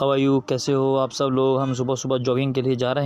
हवा यू कैसे हो आप सब लोग? हम सुबह सुबह जॉगिंग के लिए जा रहे हैं।